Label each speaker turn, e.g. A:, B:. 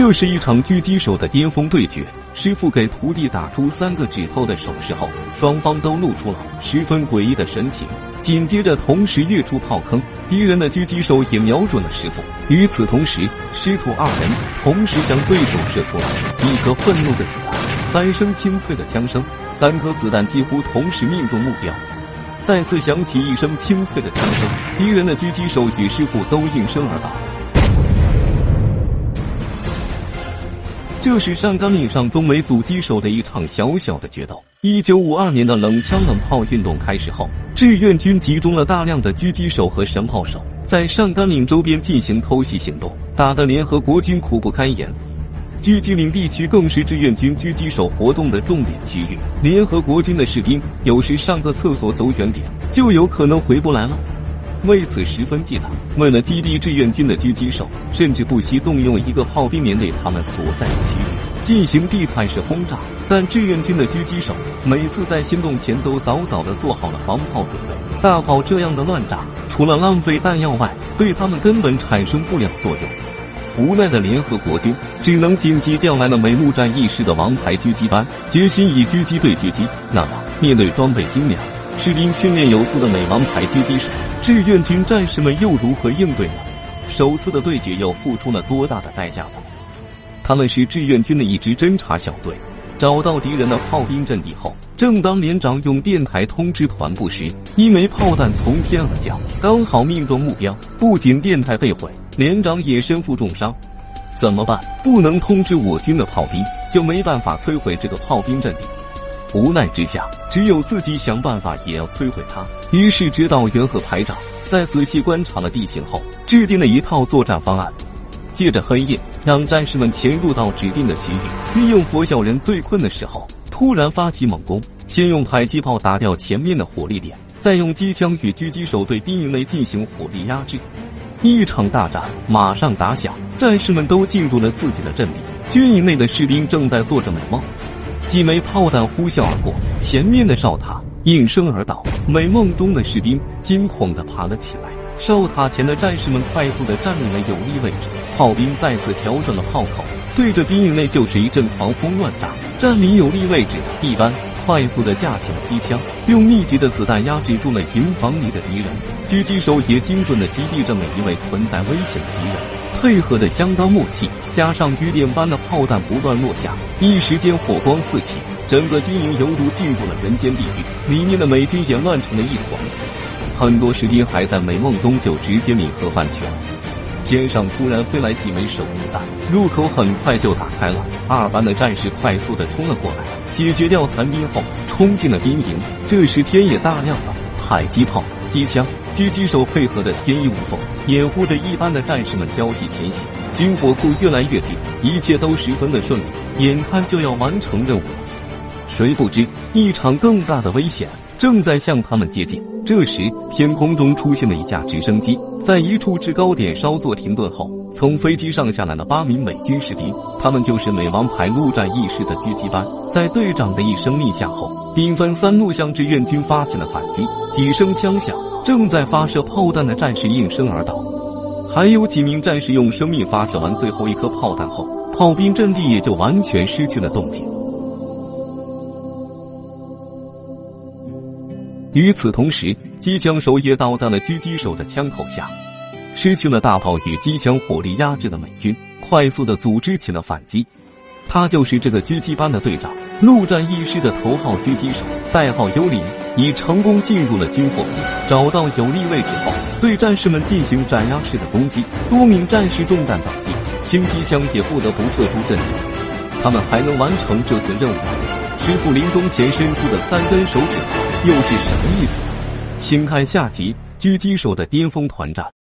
A: 这是一场狙击手的巅峰对决。师傅给徒弟打出三个指头的手势后，双方都露出了十分诡异的神情。紧接着，同时跃出炮坑，敌人的狙击手也瞄准了师傅。与此同时，师徒二人同时向对手射出了一颗愤怒的子弹。三声清脆的枪声，三颗子弹几乎同时命中目标。再次响起一声清脆的枪声，敌人的狙击手与师傅都应声而倒。这是上甘岭上中美阻击手的一场小小的决斗。一九五二年的冷枪冷炮运动开始后，志愿军集中了大量的狙击手和神炮手，在上甘岭周边进行偷袭行动，打得联合国军苦不堪言。狙击岭地区更是志愿军狙击手活动的重点区域，联合国军的士兵有时上个厕所走远点，就有可能回不来了。为此十分忌惮，为了击毙志愿军的狙击手，甚至不惜动用一个炮兵连对他们所在的区域进行地毯式轰炸。但志愿军的狙击手每次在行动前都早早的做好了防炮准备，大炮这样的乱炸，除了浪费弹药外，对他们根本产生不了作用。无奈的联合国军只能紧急调来了美陆战一师的王牌狙击班，决心以狙击对狙击。那么，面对装备精良、士兵训练有素的美王牌狙击手，志愿军战士们又如何应对呢？首次的对决又付出了多大的代价呢？他们是志愿军的一支侦察小队，找到敌人的炮兵阵地后，正当连长用电台通知团部时，一枚炮弹从天而降，刚好命中目标。不仅电台被毁，连长也身负重伤。怎么办？不能通知我军的炮兵，就没办法摧毁这个炮兵阵地。无奈之下，只有自己想办法也要摧毁它。于是，指导员和排长在仔细观察了地形后，制定了一套作战方案。借着黑夜，让战士们潜入到指定的区域，利用佛小人最困的时候，突然发起猛攻。先用迫击炮打掉前面的火力点，再用机枪与狙击手对兵营内进行火力压制。一场大战马上打响，战士们都进入了自己的阵地。军营内的士兵正在做着美梦。几枚炮弹呼啸而过，前面的哨塔应声而倒。美梦中的士兵惊恐地爬了起来。哨塔前的战士们快速地占领了有利位置。炮兵再次调整了炮口，对着兵营内就是一阵狂轰乱炸。占领有利位置的一班快速地架起了机枪，用密集的子弹压制住了营房里的敌人。狙击手也精准地击毙这每一位存在危险的敌人。配合的相当默契，加上雨点般的炮弹不断落下，一时间火光四起，整个军营犹如进入了人间地狱，里面的美军也乱成了一团。很多士兵还在美梦中就直接领盒饭去了。天上突然飞来几枚手榴弹，入口很快就打开了。二班的战士快速的冲了过来，解决掉残兵后，冲进了兵营。这时天也大亮了，迫击炮、机枪。狙击手配合的天衣无缝，掩护着一班的战士们交替前行，军火库越来越近，一切都十分的顺利，眼看就要完成任务了。谁不知一场更大的危险正在向他们接近。这时，天空中出现了一架直升机，在一处制高点稍作停顿后，从飞机上下来了八名美军士兵，他们就是美王牌陆战一师的狙击班。在队长的一声令下后，兵分三路向志愿军发起了反击。几声枪响。正在发射炮弹的战士应声而倒，还有几名战士用生命发射完最后一颗炮弹后，炮兵阵地也就完全失去了动静。与此同时，机枪手也倒在了狙击手的枪口下，失去了大炮与机枪火力压制的美军，快速的组织起了反击。他就是这个狙击班的队长。陆战一师的头号狙击手，代号幽灵，已成功进入了军火库，找到有利位置后，对战士们进行斩压式的攻击，多名战士中弹倒地，轻机枪也不得不撤出阵地。他们还能完成这次任务吗？师傅临终前伸出的三根手指头又是什么意思？请看下集《狙击手的巅峰团战》。